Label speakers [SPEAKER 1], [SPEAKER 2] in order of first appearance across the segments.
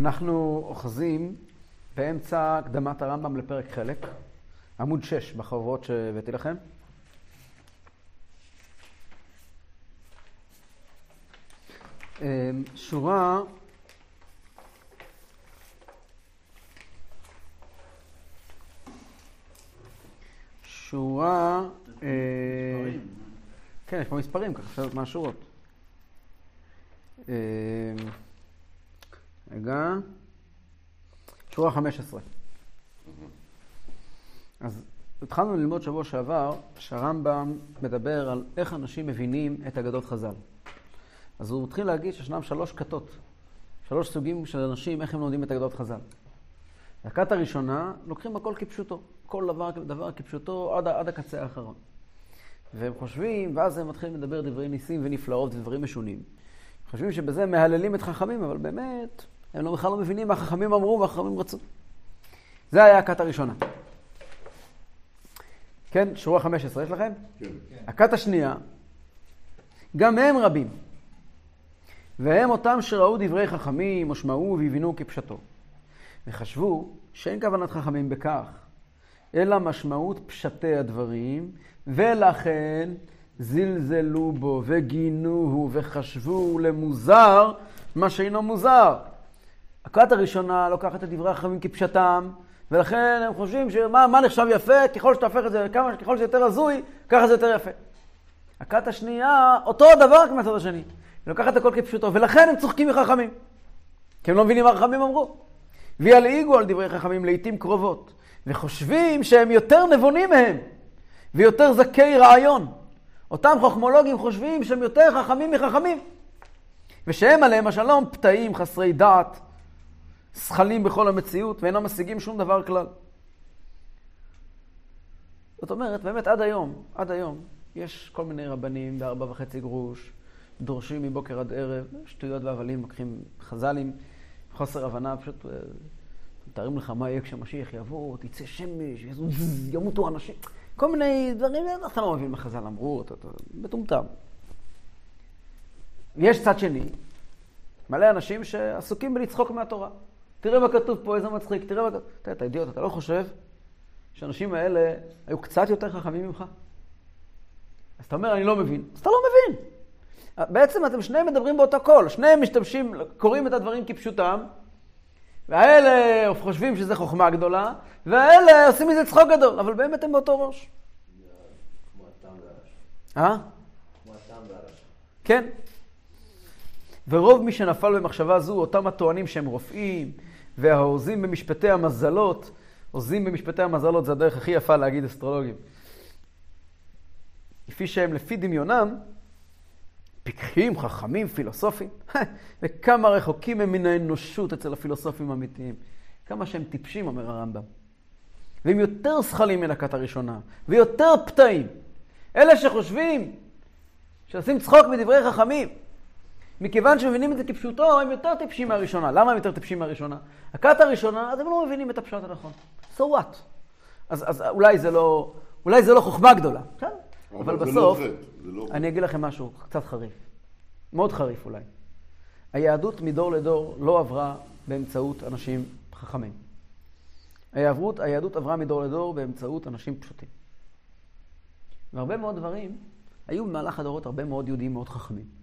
[SPEAKER 1] אנחנו אוחזים באמצע הקדמת הרמב"ם לפרק חלק, עמוד 6 בחוברות שהבאתי לכם. אמ, שורה שורה... אה, כן, יש פה מספרים, ככה אפשר לדעת מה השורות. רגע. שורה 15. אז התחלנו ללמוד שבוע שעבר שהרמב"ם מדבר על איך אנשים מבינים את אגדות חז"ל. אז הוא מתחיל להגיד שישנם שלוש כתות, שלוש סוגים של אנשים, איך הם לומדים את אגדות חז"ל. הכת הראשונה, לוקחים הכל כפשוטו, כל דבר, דבר כפשוטו עד, עד הקצה האחרון. והם חושבים, ואז הם מתחילים לדבר דברי ניסים ונפלאות ודברים משונים. חושבים שבזה מהללים את חכמים, אבל באמת, הם לא, בכלל לא מבינים מה חכמים אמרו ומה חכמים רצו. זה היה הכת הראשונה. כן, שורה 15, יש לכם? כן. הכת השנייה, גם הם רבים. והם אותם שראו דברי חכמים, או שמעו והבינו כפשטו. וחשבו שאין כוונת חכמים בכך, אלא משמעות פשטי הדברים, ולכן זלזלו בו וגינוהו וחשבו למוזר מה שאינו מוזר. הכת הראשונה לוקחת את דברי החכמים כפשטם, ולכן הם חושבים שמה נחשב יפה, ככל שאתה הופך את זה, כמה, ככל שזה יותר הזוי, ככה זה יותר יפה. הכת השנייה, אותו דבר רק מהצד השני. היא לוקחת הכל כפשוטו, ולכן הם צוחקים מחכמים. כי הם לא מבינים מה חכמים אמרו. וילעיגו על דברי חכמים לעיתים קרובות, וחושבים שהם יותר נבונים מהם, ויותר זכי רעיון. אותם חוכמולוגים חושבים שהם יותר חכמים מחכמים, ושהם עליהם השלום פתאים, חסרי דעת, זכלים בכל המציאות, ואינם משיגים שום דבר כלל. זאת אומרת, באמת עד היום, עד היום, יש כל מיני רבנים בארבע וחצי גרוש, דורשים מבוקר עד ערב, שטויות והבלים, לוקחים חז"לים, חוסר הבנה, פשוט אה, מתארים לך מה יהיה כשהמשיח יבוא, תצא שמש, ימותו אנשים, כל מיני דברים, אתה לא מבין מה חז"ל אמרו, אתה מטומטם. יש צד שני, מלא אנשים שעסוקים בלצחוק מהתורה. תראה מה כתוב פה, איזה מצחיק, תראה מה כתוב. תראה, אתה אידיוט, אתה לא חושב שהאנשים האלה היו קצת יותר חכמים ממך? אז אתה אומר, אני לא מבין. אז אתה לא מבין. בעצם אתם שניהם מדברים באותו קול, שניהם משתמשים, קוראים את הדברים כפשוטם, והאלה חושבים שזה חוכמה גדולה, והאלה עושים מזה צחוק גדול, אבל באמת הם באותו ראש. אה? כן. ורוב מי שנפל במחשבה זו, אותם הטוענים שהם רופאים, וההוזים במשפטי המזלות, הוזים במשפטי המזלות זה הדרך הכי יפה להגיד אסטרולוגים. לפי שהם לפי דמיונם, פיקחים, חכמים, פילוסופים, וכמה רחוקים הם מן האנושות אצל הפילוסופים האמיתיים. כמה שהם טיפשים, אומר הרמב"ם. והם יותר זכלים מן הכת הראשונה, ויותר פתאים. אלה שחושבים שעושים צחוק מדברי חכמים, מכיוון שמבינים את זה כפשוטו, הם יותר טיפשים מהראשונה. למה הם יותר טיפשים מהראשונה? הכת הראשונה, אז הם לא מבינים את הפשט הנכון. So what? אז, אז אולי, זה לא, אולי זה לא חוכמה גדולה, בסדר? אבל, אבל בסוף, לא לא אני אגיד לכם משהו קצת חריף. מאוד חריף אולי. היהדות מדור לדור לא עברה באמצעות אנשים חכמים. היהדות, היהדות עברה מדור לדור באמצעות אנשים פשוטים. והרבה מאוד דברים, היו במהלך הדורות הרבה מאוד יהודים מאוד חכמים.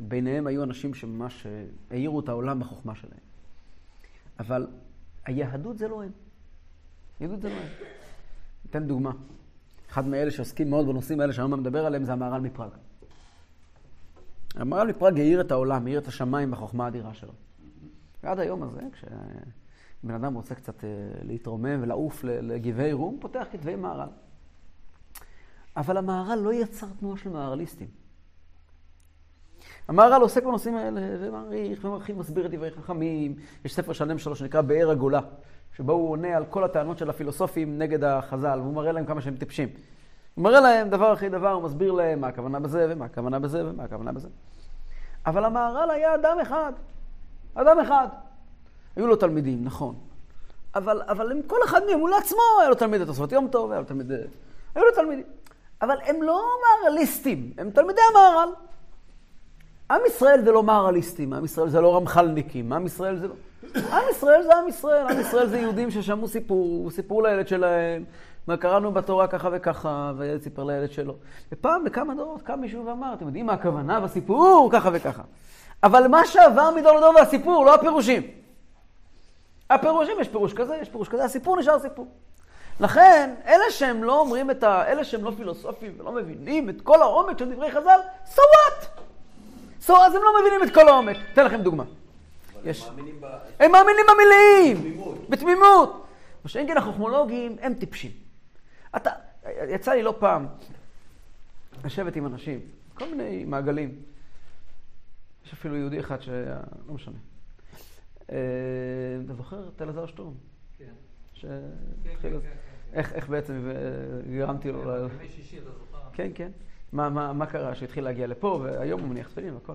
[SPEAKER 1] ביניהם היו אנשים שממש העירו את העולם בחוכמה שלהם. אבל היהדות זה לא הם. יהדות זה לא הם. אתן דוגמה. אחד מאלה שעוסקים מאוד בנושאים האלה שהרמב"ם מדבר עליהם זה המהר"ל מפראג. המהר"ל מפראג העיר את העולם, העיר את השמיים בחוכמה האדירה שלו. ועד היום הזה, כשבן אדם רוצה קצת אה, להתרומם ולעוף לגבעי רום, פותח כתבי מהר"ל. אבל המהר"ל לא יצר תנועה של מהר"ליסטים. המהר"ל עוסק בנושאים האלה, ומעריך ומרחיב, מסביר את דברי חכמים. יש ספר שלם שלו שנקרא באר הגולה, שבו הוא עונה על כל הטענות של הפילוסופים נגד החז"ל, והוא מראה להם כמה שהם טיפשים. הוא מראה להם דבר אחרי דבר, הוא מסביר להם מה הכוונה בזה, ומה הכוונה בזה, ומה הכוונה בזה. אבל המהר"ל היה אדם אחד. אדם אחד. היו לו תלמידים, נכון. אבל, אבל הם, כל אחד מהם, הוא לעצמו, היה לו תלמיד התוספות יום טוב, היה לו תלמיד... היו לו תלמידים. אבל הם לא מהר"ליסטים, הם תלמידי המהר"ל. עם ישראל זה לא מהרליסטים, עם ישראל זה לא רמח"לניקים, עם ישראל זה לא... עם ישראל זה עם ישראל, עם ישראל זה יהודים ששמעו סיפור, סיפרו לילד שלהם, קראנו בתורה ככה וככה, וילד סיפר לילד שלו. ופעם בכמה דורות קם מישהו ואמר, אתם יודעים מה הכוונה בסיפור? ככה וככה. אבל מה שעבר מדור לדור זה הסיפור, לא הפירושים. הפירושים, יש פירוש כזה, יש פירוש כזה, הסיפור נשאר סיפור. לכן, אלה שהם לא אומרים את ה... אלה שהם לא פילוסופים ולא מבינים את כל העומק של דברי חז"ל, so what? So אז הם לא מבינים את כל העומק. אתן לכם דוגמה. יש... הם מאמינים במילים! בתמימות. מה שאין כן החוכמולוגים הם טיפשים. אתה, יצא לי לא פעם לשבת עם אנשים, כל מיני מעגלים. יש אפילו יהודי אחד שהיה, לא משנה. אה, אתה זוכר את אלעזר שטרום? כן. כן, כן, איך בעצם גרמתי לו... כן, כן. מה קרה? שהתחיל להגיע לפה, והיום הוא מניח תפילין והכל.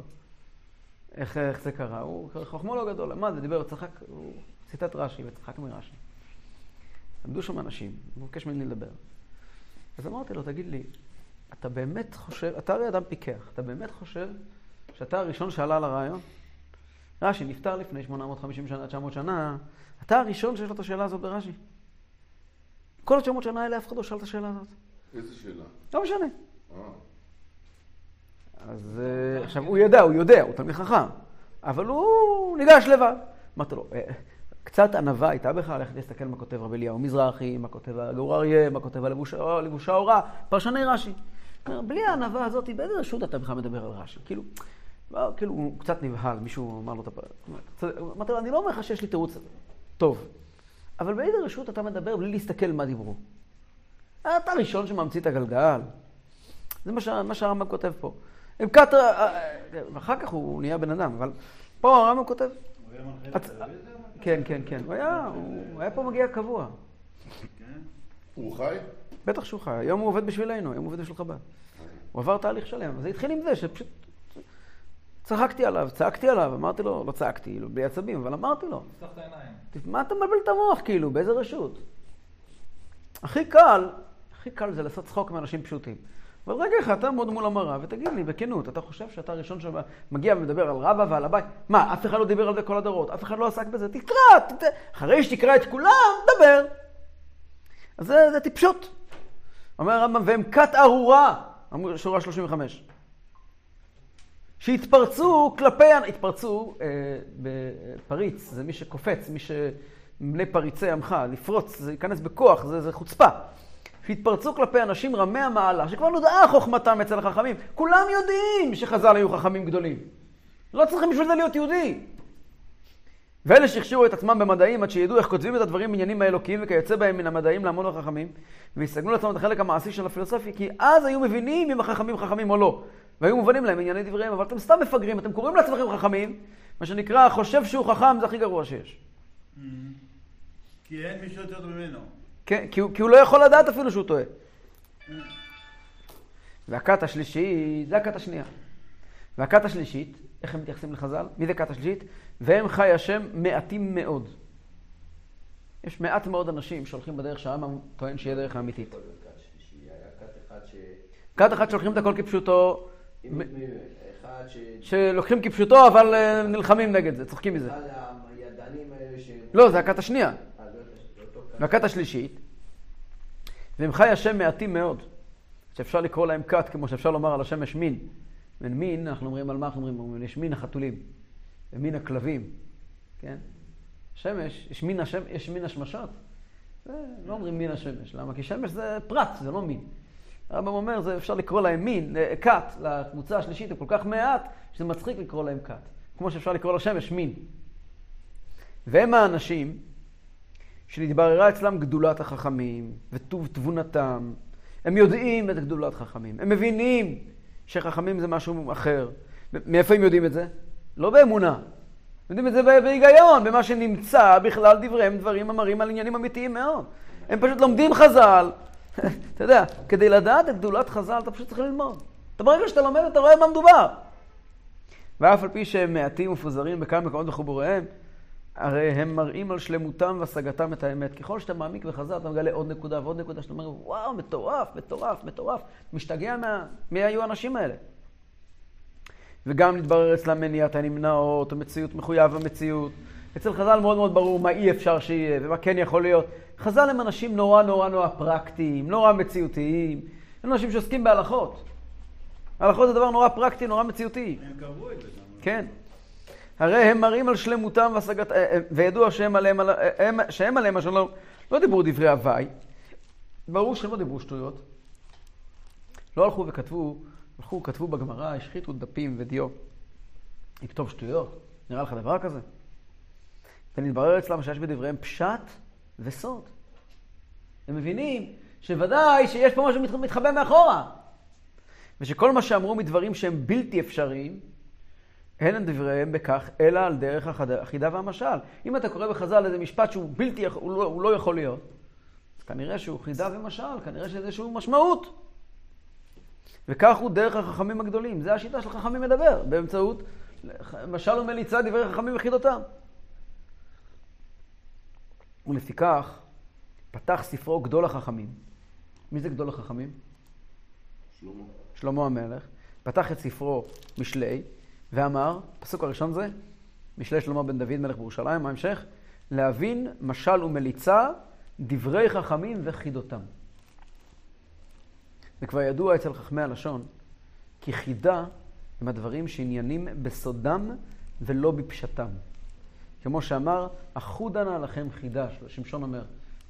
[SPEAKER 1] איך, איך זה קרה? הוא חכמו לא גדול, למד ודיבר, צחק, הוא ציטט רש"י וצחק מרש"י. עמדו שם אנשים, הוא מבקש ממני לדבר. אז אמרתי לו, תגיד לי, אתה באמת חושב, אתה הרי אדם פיקח, אתה באמת חושב שאתה הראשון שעלה על הרעיון? רש"י נפטר לפני 850 שנה, 900 שנה, אתה הראשון שיש לו את השאלה הזאת ברש"י. כל ה-900 שנה האלה אף אחד לא שאל את השאלה הזאת.
[SPEAKER 2] איזה שאלה?
[SPEAKER 1] לא משנה. אה. אז אה, עכשיו, הוא ידע, הוא יודע, הוא תלמיד חכם, אבל הוא ניגש לבד. אמרתי לו, אה, קצת ענווה הייתה בך ללכת להסתכל מה כותב רבי אליהו מזרחי, מה כותב הגאור אריה, מה כותב הלבושה אורה, פרשני רש"י. בלי הענווה הזאת, באיזה רשות אתה בכלל מדבר על רש"י? כאילו, לא, כאילו, הוא קצת נבהל, מישהו אמר לו את הפרק. אמרתי לו, אני לא אומר לך שיש לי תירוץ טוב, אבל באיזה רשות אתה מדבר בלי להסתכל מה דיברו? אתה הראשון שממציא את הגלגל. זה מה שהרמב"ם כותב פה. עם קטר, אה, אה, אחר כך הוא נהיה בן אדם, אבל פה הרמב"ם כותב... הוא היה מנחה לטלוויזיה? כן, כן, כן. הוא היה, הוא היה פה מגיע קבוע.
[SPEAKER 2] כן? הוא חי?
[SPEAKER 1] בטח שהוא חי. היום הוא עובד בשבילנו, היום הוא עובד בשביל חב"ד. הוא עבר תהליך שלם. זה התחיל עם זה שפשוט צחקתי עליו, צעקתי עליו, אמרתי לו, לא צעקתי, לא, בלי עצבים, אבל אמרתי לו.
[SPEAKER 3] תפתח את העיניים.
[SPEAKER 1] מה אתה מבלבל את המוח, כאילו, באיזה רשות? הכי קל, הכי קל זה לעשות צחוק מאנשים פשוטים. אבל רגע אחד תעמוד מול המראה ותגיד לי בכנות, אתה חושב שאתה הראשון שמגיע ומדבר על רבא ועל הבית? מה, אף אחד לא דיבר על זה כל הדורות, אף אחד לא עסק בזה? תקרא, תת... אחרי שתקרא את כולם, דבר. אז זה, זה טיפשות. אומר הרמב"ם, והם כת ארורה, שורה 35. שהתפרצו כלפי, התפרצו אה, בפריץ, זה מי שקופץ, מי שמלא פריצי עמך, לפרוץ, זה ייכנס בכוח, זה, זה חוצפה. שהתפרצו כלפי אנשים רמי המעלה, שכבר נודעה חוכמתם אצל החכמים. כולם יודעים שחז"ל היו חכמים גדולים. לא צריכים בשביל זה להיות יהודי. ואלה שהכשירו את עצמם במדעים עד שידעו איך כותבים את הדברים בעניינים האלוקיים וכיוצא בהם מן המדעים להמון החכמים, ויסגנו לעצמם את החלק המעשי של הפילוסופיה, כי אז היו מבינים אם החכמים חכמים או לא, והיו מובנים להם ענייני דבריהם, אבל אתם סתם מפגרים, אתם קוראים לעצמכם חכמים, מה שנקרא, חושב שהוא חכם זה הכי גרוע שיש.
[SPEAKER 2] כי אין מישהו יותר ממנו.
[SPEAKER 1] כן, כי הוא, כי הוא לא יכול לדעת אפילו שהוא טועה. והכת השלישית, זה הכת השנייה. והכת השלישית, איך הם מתייחסים לחז"ל? מי זה כת השלישית? והם חי השם מעטים מאוד. יש מעט מאוד אנשים שהולכים בדרך שהרמב"ם טוען שהיא הדרך האמיתית. כת אחד שהולכים את הכל כפשוטו, שלוקחים כפשוטו אבל אה, נלחמים נגד זה, צוחקים מזה. לא, זה הכת השנייה. והכת השלישית, והם חי השם מעטים מאוד, שאפשר לקרוא להם כת, כמו שאפשר לומר על השמש מין. ומין, אנחנו אומרים על מה אנחנו אומרים? יש מין החתולים, ומין הכלבים, כן? שמש, יש מין, השם, יש מין השמשות. לא אומרים מין השמש. למה? כי שמש זה פרט, זה לא מין. הרמב"ם אומר, זה אפשר לקרוא להם מין, אה, כת, לקבוצה השלישית הם כל כך מעט, שזה מצחיק לקרוא להם כת. כמו שאפשר לקרוא לשמש מין. והם האנשים שנתבררה אצלם גדולת החכמים וטוב תבונתם. הם יודעים את גדולת חכמים, הם מבינים שחכמים זה משהו אחר. מאיפה הם יודעים את זה? לא באמונה. יודעים את זה בהיגיון, במה שנמצא בכלל דבריהם דברים המראים על עניינים אמיתיים מאוד. הם פשוט לומדים חז"ל. אתה יודע, כדי לדעת את גדולת חז"ל אתה פשוט צריך ללמוד. אתה ברגע שאתה לומד אתה רואה מה מדובר. ואף על פי שהם מעטים ומפוזרים בכמה מקומות בחיבוריהם, הרי הם מראים על שלמותם והשגתם את האמת. ככל שאתה מעמיק וחזר, אתה מגלה עוד נקודה ועוד נקודה, שאתה אומר, וואו, מטורף, מטורף, מטורף. משתגע מה... מי היו האנשים האלה. וגם להתברר אצלם מניעת הנמנעות, המציאות מחויב המציאות. אצל חז"ל מאוד מאוד ברור מה אי אפשר שיהיה ומה כן יכול להיות. חז"ל הם אנשים נורא נורא נורא פרקטיים, נורא מציאותיים. הם אנשים שעוסקים בהלכות. הלכות זה דבר נורא פרקטי, נורא מציאותי.
[SPEAKER 2] הם קבעו את זה.
[SPEAKER 1] כן. הרי הם מראים על שלמותם והשגת... אה, אה, וידוע שהם עליהם, על- אה, הם- שהם עליהם השלום, לא דיברו דברי הוואי. ברור שהם לא דיברו שטויות. לא הלכו וכתבו, הלכו, כתבו בגמרא, השחיתו דפים ודיו. לכתוב שטויות? נראה לך דבר כזה? ונתברר אצלם שיש בדבריהם פשט וסוד. הם מבינים שוודאי שיש פה משהו מת- מתחבא מאחורה. ושכל מה שאמרו מדברים שהם בלתי אפשריים, אין את דבריהם בכך, אלא על דרך החידה והמשל. אם אתה קורא בחז"ל איזה משפט שהוא בלתי, הוא לא, הוא לא יכול להיות, אז כנראה שהוא חידה ומשל, כנראה שזה איזושהי משמעות. וכך הוא דרך החכמים הגדולים. זה השיטה של חכמים מדבר, באמצעות משל ומליצה דברי חכמים וחידותם. ולפיכך, פתח ספרו גדול החכמים. מי זה גדול החכמים?
[SPEAKER 3] שלמה.
[SPEAKER 1] שלמה המלך, פתח את ספרו משלי, ואמר, הפסוק הראשון זה, משלי שלמה בן דוד מלך בירושלים, מה ההמשך? להבין משל ומליצה, דברי חכמים וחידותם. זה כבר ידוע אצל חכמי הלשון, כי חידה הם הדברים שעניינים בסודם ולא בפשטם. כמו שאמר, אחודה נא לכם חידה, שמשון אומר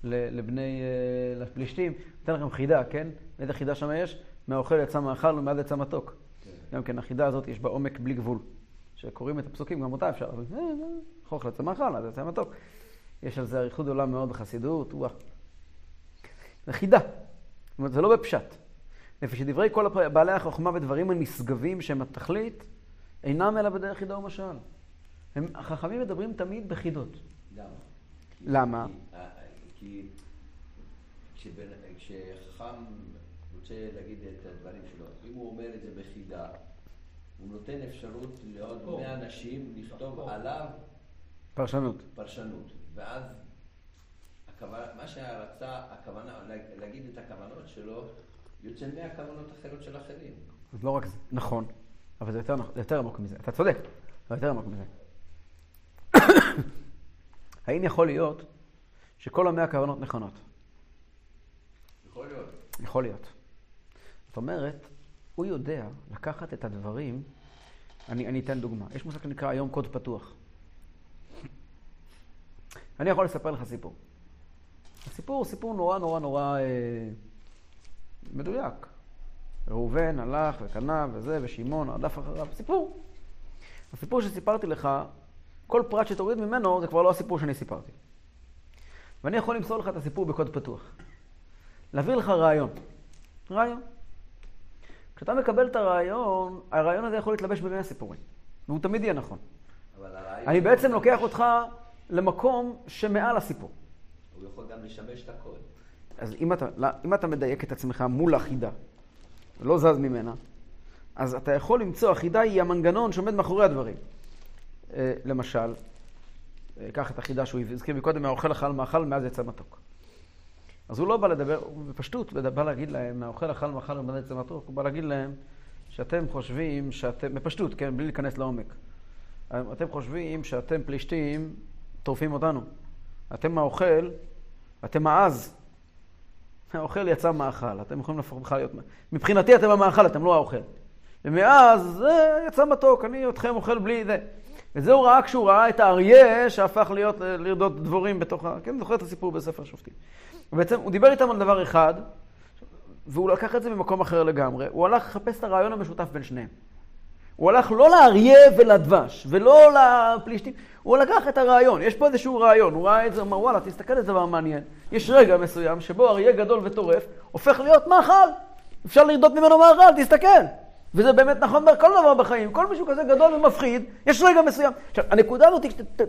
[SPEAKER 1] לבני, אה, לפלישתים, ניתן לכם חידה, כן? איזה חידה שם יש? מהאוכל יצא מאכל ומעד יצא מתוק. גם כן, החידה הזאת יש בה עומק בלי גבול. כשקוראים את הפסוקים, גם אותה אפשר, אה, אה, אוכל יצא מאכל, אז יצא מתוק. יש על זה אריכות גדולה מאוד בחסידות, וואו. זה חידה. זאת אומרת, זה לא בפשט. לפי שדברי כל הפ- בעלי החוכמה ודברים הנשגבים שהם התכלית, אינם אלא בדרך חידה ומשל. הם, החכמים מדברים תמיד בחידות.
[SPEAKER 3] למה?
[SPEAKER 1] למה?
[SPEAKER 3] כי- אה, כשחכם רוצה להגיד את הדברים שלו, אם הוא אומר את זה בחידה, הוא נותן אפשרות לעוד
[SPEAKER 2] או.
[SPEAKER 3] 100 אנשים לכתוב. עליו
[SPEAKER 1] פרשנות.
[SPEAKER 3] פרשנות. ואז הכוונה, מה שרצה, הכוונה, לה- להגיד את הכוונות שלו, יוצא 100 כוונות אחרות של אחרים.
[SPEAKER 1] אז לא רק זה, נכון, אבל זה יותר, נכ- זה יותר עמוק מזה. אתה צודק, אבל יותר עמוק מזה. האם יכול להיות שכל המאה כוונות נכונות?
[SPEAKER 3] יכול להיות.
[SPEAKER 1] יכול להיות. זאת אומרת, הוא יודע לקחת את הדברים, אני, אני אתן דוגמה. יש מושג שנקרא היום קוד פתוח. אני יכול לספר לך סיפור. הסיפור הוא סיפור נורא נורא נורא אה, מדויק. ראובן הלך וקנה וזה, ושמעון רדף אחריו. סיפור. הסיפור שסיפרתי לך, כל פרט שתוריד ממנו זה כבר לא הסיפור שאני סיפרתי. ואני יכול למסור לך את הסיפור בקוד פתוח. להעביר לך רעיון. רעיון. כשאתה מקבל את הרעיון, הרעיון הזה יכול להתלבש במאה סיפורים. והוא תמיד יהיה נכון. אני בעצם לוקח אותך למקום שמעל הסיפור.
[SPEAKER 3] הוא יכול גם לשמש את הקוד.
[SPEAKER 1] אז אם אתה, לא, אם אתה מדייק את עצמך מול החידה, ולא זז ממנה, אז אתה יכול למצוא, החידה היא המנגנון שעומד מאחורי הדברים. אה, למשל, אה, קח את החידה שהוא הזכיר מקודם, מהאוכל אכל מאכל, מאז יצא מתוק. אז הוא לא בא לדבר, הוא בפשטות בא להגיד להם, מהאוכל אכל מאכל, מאז יצא מתוק, הוא בא להגיד להם שאתם חושבים שאתם, בפשטות, כן, בלי להיכנס לעומק. אתם חושבים שאתם פלישתים טורפים אותנו. אתם האוכל, אתם העז. האוכל יצא מאכל, אתם יכולים להפוך בכלל להיות... מבחינתי אתם המאכל, אתם לא האוכל. ומאז זה יצא מתוק, אני אתכם אוכל בלי זה. וזה הוא ראה כשהוא ראה את האריה שהפך להיות, לרדות דבורים בתוך ה... כן, זוכר את הסיפור בספר שופטים. ובעצם הוא דיבר איתם על דבר אחד, והוא לקח את זה ממקום אחר לגמרי. הוא הלך לחפש את הרעיון המשותף בין שניהם. הוא הלך לא לאריה ולדבש, ולא לפלישתים, הוא לקח את הרעיון, יש פה איזשהו רעיון, הוא ראה את זה, הוא אמר וואלה, תסתכל איזה דבר מעניין. יש רגע מסוים שבו אריה גדול וטורף הופך להיות מאכל. אפשר לרדות ממנו מאכל, תסתכל. וזה באמת נכון בכל דבר בחיים. כל מישהו כזה גדול ומפחיד, יש רגע מסוים. עכשיו, הנקודה הזאת,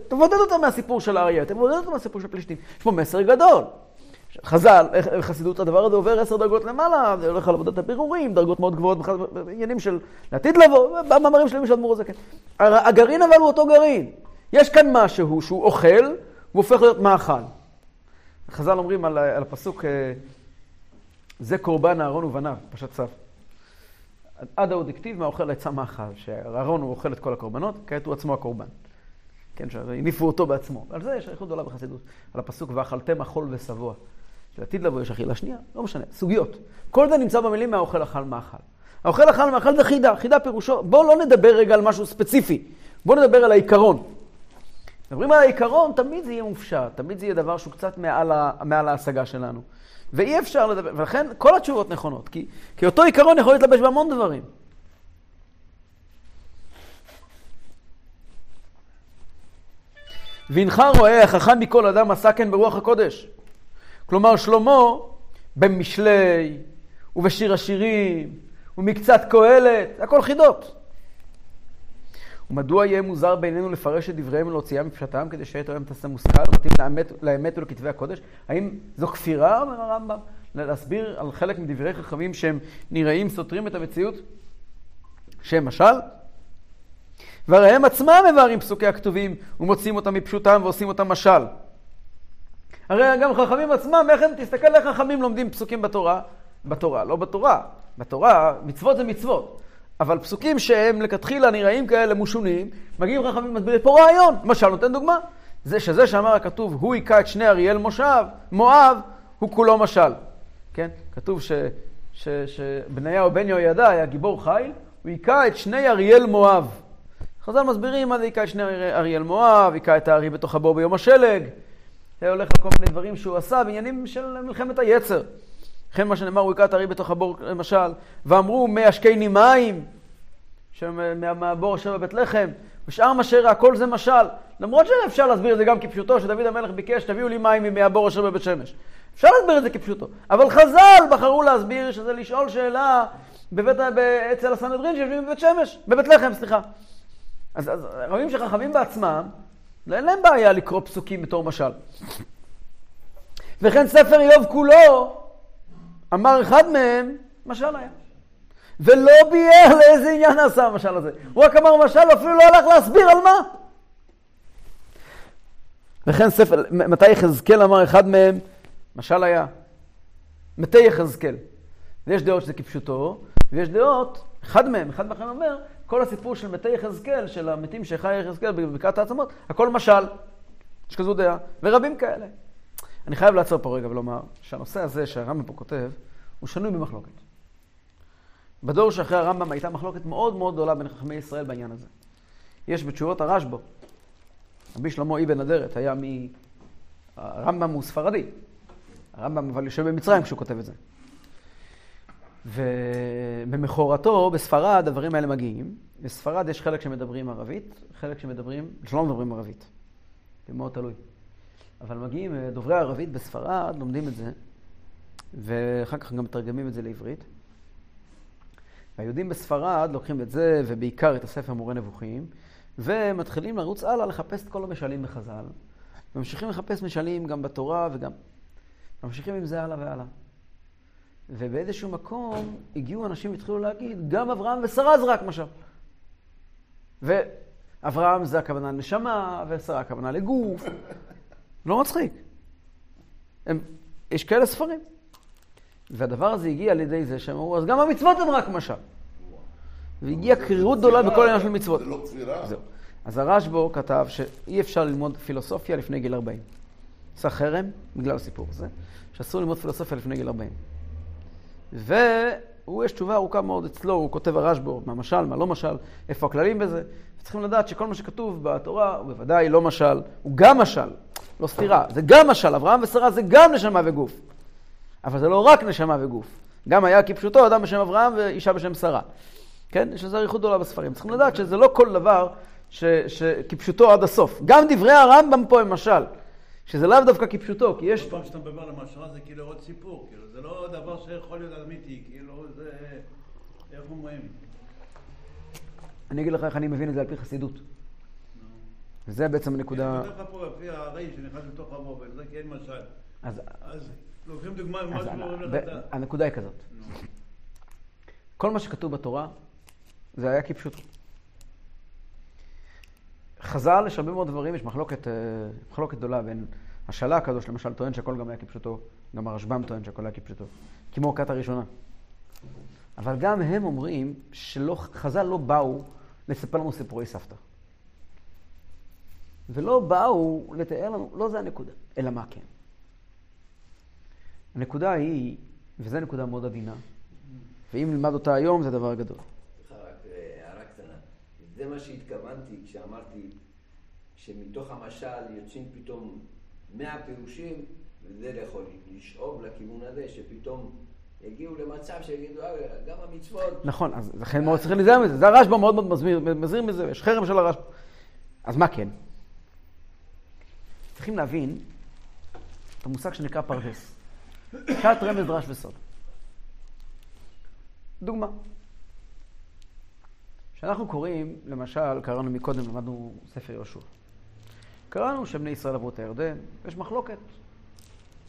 [SPEAKER 1] תבודד אותה מהסיפור של האריה, תבודד אותה מהסיפור של פלישתים. יש פה מסר גדול. חז"ל, חסידות הדבר הזה עובר עשר דרגות למעלה, זה הולך על עבודת הפירורים, דרגות מאוד גבוהות בכלל, בעניינים של לעתיד לבוא, במאמרים שלמים של אדמו"ר הזקן. הר- הגרעין אבל הוא אותו גרעין. יש כאן משהו שהוא אוכל, הוא הופך להיות מאכל. חז"ל אומרים על, על הפסוק, אה, זה קורבן אהרון ובניו, פרשת צו. עד ההוא דכתיב מהאוכל יצא מאכל, שאהרון הוא אוכל את כל הקורבנות, כעת הוא עצמו הקורבן. כן, שהניפו אותו בעצמו. על זה יש אריכות גדולה בחסידות. על הפסוק, ואכלתם אכול ושבוע. לעתיד לבוא יש אכילה שנייה, לא משנה, סוגיות. כל זה נמצא במילים מהאוכל אכל מאכל. האוכל אכל מאכל זה חידה, חידה פירושו, בואו לא נדבר רגע על משהו ספציפי, בואו נדבר על העיקרון. מדברים על העיקרון, תמיד זה יהיה מופשט, תמיד זה יהיה דבר שהוא קצת מעל, ה, מעל ההשגה שלנו. ואי אפשר לדבר, ולכן כל התשובות נכונות, כי, כי אותו עיקרון יכול להתלבש בהמון דברים. והנך רואה החכם מכל אדם עשה כן ברוח הקודש. כלומר, שלמה במשלי ובשיר השירים ומקצת קהלת, הכל חידות. ומדוע יהיה מוזר בינינו לפרש את דבריהם ולהוציאם מפשטם כדי שיהיה תואם תעשה מושכל, מתאים לאמת, לאמת ולכתבי הקודש? האם זו כפירה, אומר הרמב"ם, להסביר על חלק מדברי חכמים שהם נראים, סותרים את המציאות? שהם משל? והרי הם עצמם מבארים פסוקי הכתובים ומוציאים אותם מפשוטם ועושים אותם משל. הרי גם חכמים עצמם, איך הם, תסתכל איך חכמים לומדים פסוקים בתורה. בתורה, לא בתורה. בתורה, מצוות זה מצוות. אבל פסוקים שהם לכתחילה נראים כאלה מושונים, מגיעים חכמים ומסבירים פה רעיון. למשל, נותן דוגמה. זה שזה שאמר הכתוב, הוא היכה את שני אריאל מושב, מואב, הוא כולו משל. כן? כתוב שבניהו בן יהוידע היה גיבור חיל, הוא היכה את שני אריאל מואב. חז"ל מסבירים מה זה היכה את שני אריאל מואב, היכה את הארי בתוך הבור ביום השלג. זה הולך על כל מיני דברים שהוא עשה בעניינים של מלחמת היצר. לכן מה שנאמר, הוא היכה את הארי בתוך הבור למשל, ואמרו מי השקני מים, מהבור אשר בבית לחם, ושאר מה שראה, הכל זה משל. למרות שאפשר להסביר את זה גם כפשוטו, שדוד המלך ביקש, תביאו לי מים מהבור אשר בבית שמש. אפשר להסביר את זה כפשוטו. אבל חז"ל בחרו להסביר שזה לשאול שאלה בבית, אצל הסנהדרין שיושבים בבית שמש, בבית לחם, סליחה. אז, אז רואים שחכמים בעצמם, אין להם בעיה לקרוא פסוקים בתור משל. וכן ספר איוב כולו, אמר אחד מהם, משל היה. ולא ביאר לאיזה עניין נעשה המשל הזה. הוא רק אמר משל, אפילו לא הלך להסביר על מה. וכן ספר, מתי יחזקאל אמר אחד מהם, משל היה. מתי יחזקאל. ויש דעות שזה כפשוטו, ויש דעות, אחד מהם, אחד מהם אומר, כל הסיפור של מתי יחזקאל, של המתים שחי יחזקאל בבקעת העצמות, הכל משל. יש כזו דעה, ורבים כאלה. אני חייב לעצור פה רגע ולומר שהנושא הזה שהרמב"ם פה כותב, הוא שנוי במחלוקת. בדור שאחרי הרמב"ם הייתה מחלוקת מאוד מאוד גדולה בין חכמי ישראל בעניין הזה. יש בתשובות הרשב"א, רבי שלמה אבן אדרת היה מ... הרמב"ם הוא ספרדי. הרמב"ם אבל יושב במצרים כשהוא כותב את זה. ובמכורתו, בספרד, הדברים האלה מגיעים. בספרד יש חלק שמדברים ערבית, חלק שמדברים, שלא מדברים ערבית. זה מאוד תלוי. אבל מגיעים אה, דוברי ערבית בספרד, לומדים את זה, ואחר כך גם מתרגמים את זה לעברית. והיהודים בספרד לוקחים את זה, ובעיקר את הספר מורה נבוכים, ומתחילים לרוץ הלאה לחפש את כל המשלים בחז"ל. וממשיכים לחפש משלים גם בתורה וגם... ממשיכים עם זה הלאה והלאה. ובאיזשהו מקום הגיעו אנשים והתחילו להגיד, גם אברהם ושרה זה רק משל. ואברהם זה הכוונה לנשמה, ושרה הכוונה לגוף. לא מצחיק. הם, יש כאלה ספרים. והדבר הזה הגיע לידי זה שהם אמרו, אז גם המצוות הן רק משל. והגיעה קרירות גדולה בכל העניין של מצוות.
[SPEAKER 4] זה לא כפירה.
[SPEAKER 1] זהו. אז הרשב"א כתב שאי אפשר ללמוד פילוסופיה לפני גיל 40. עשה חרם בגלל הסיפור הזה, שאסור ללמוד פילוסופיה לפני גיל 40. והוא, יש תשובה ארוכה מאוד אצלו, הוא כותב הרשב"א, מה משל, מה לא משל, איפה הכללים בזה. צריכים לדעת שכל מה שכתוב בתורה הוא בוודאי לא משל, הוא גם משל, לא סתירה, זה גם משל, אברהם ושרה זה גם נשמה וגוף. אבל זה לא רק נשמה וגוף. גם היה כפשוטו אדם בשם אברהם ואישה בשם שרה. כן? יש לזה אריכות גדולה בספרים. צריכים לדעת שזה לא כל דבר ש, שכפשוטו עד הסוף. גם דברי הרמב"ם פה הם משל, שזה לאו דווקא כפשוטו, כי יש...
[SPEAKER 2] כל פעם שאתה מדבר על המשל זה כאילו עוד סיפור, כאילו זה לא דבר שיכול להיות אמיתי, כאילו זה... איך אומרים?
[SPEAKER 1] אני אגיד לך איך אני מבין את זה על פי חסידות. וזה בעצם הנקודה...
[SPEAKER 2] אני כותב לך פה לפי הרי שנכנס לתוך המובל, זה אין משל.
[SPEAKER 1] אז
[SPEAKER 2] לוקחים דוגמה ממה
[SPEAKER 1] ב-
[SPEAKER 2] אתה.
[SPEAKER 1] הנקודה היא כזאת. כל מה שכתוב בתורה, זה היה כפשוטו. חז"ל, יש הרבה מאוד דברים, יש מחלוקת, אה, מחלוקת גדולה בין השאלה הקדוש, למשל, טוען שהכל גם היה כפשוטו, גם הרשב"ם טוען שהכל היה כפשוטו, כמו כת הראשונה. אבל גם הם אומרים שחז"ל לא באו לספר לנו סיפורי סבתא. ולא באו לתאר לנו, לא זה הנקודה, אלא מה כן. הנקודה היא, וזו נקודה מאוד עדינה, ואם נלמד אותה היום זה דבר גדול.
[SPEAKER 3] אה, הערה קטנה. זה מה שהתכוונתי כשאמרתי שמתוך המשל יוצאים פתאום מאה פירושים, וזה יכול לשאוב לכיוון הזה, שפתאום יגיעו למצב שיגידו, אה, גם המצוות...
[SPEAKER 1] נכון, אז לכן מאוד צריכים להיזהר מזה. זה הרשב"א מאוד מאוד מזמין- מזהיר מזה, יש חרם של הרשב"א. אז מה כן? צריכים להבין את המושג שנקרא פרדס. פשט רמז דרש וסוד. דוגמה. כשאנחנו קוראים, למשל, קראנו מקודם, למדנו ספר יהושע. קראנו שבני ישראל עברו את הירדן, יש מחלוקת.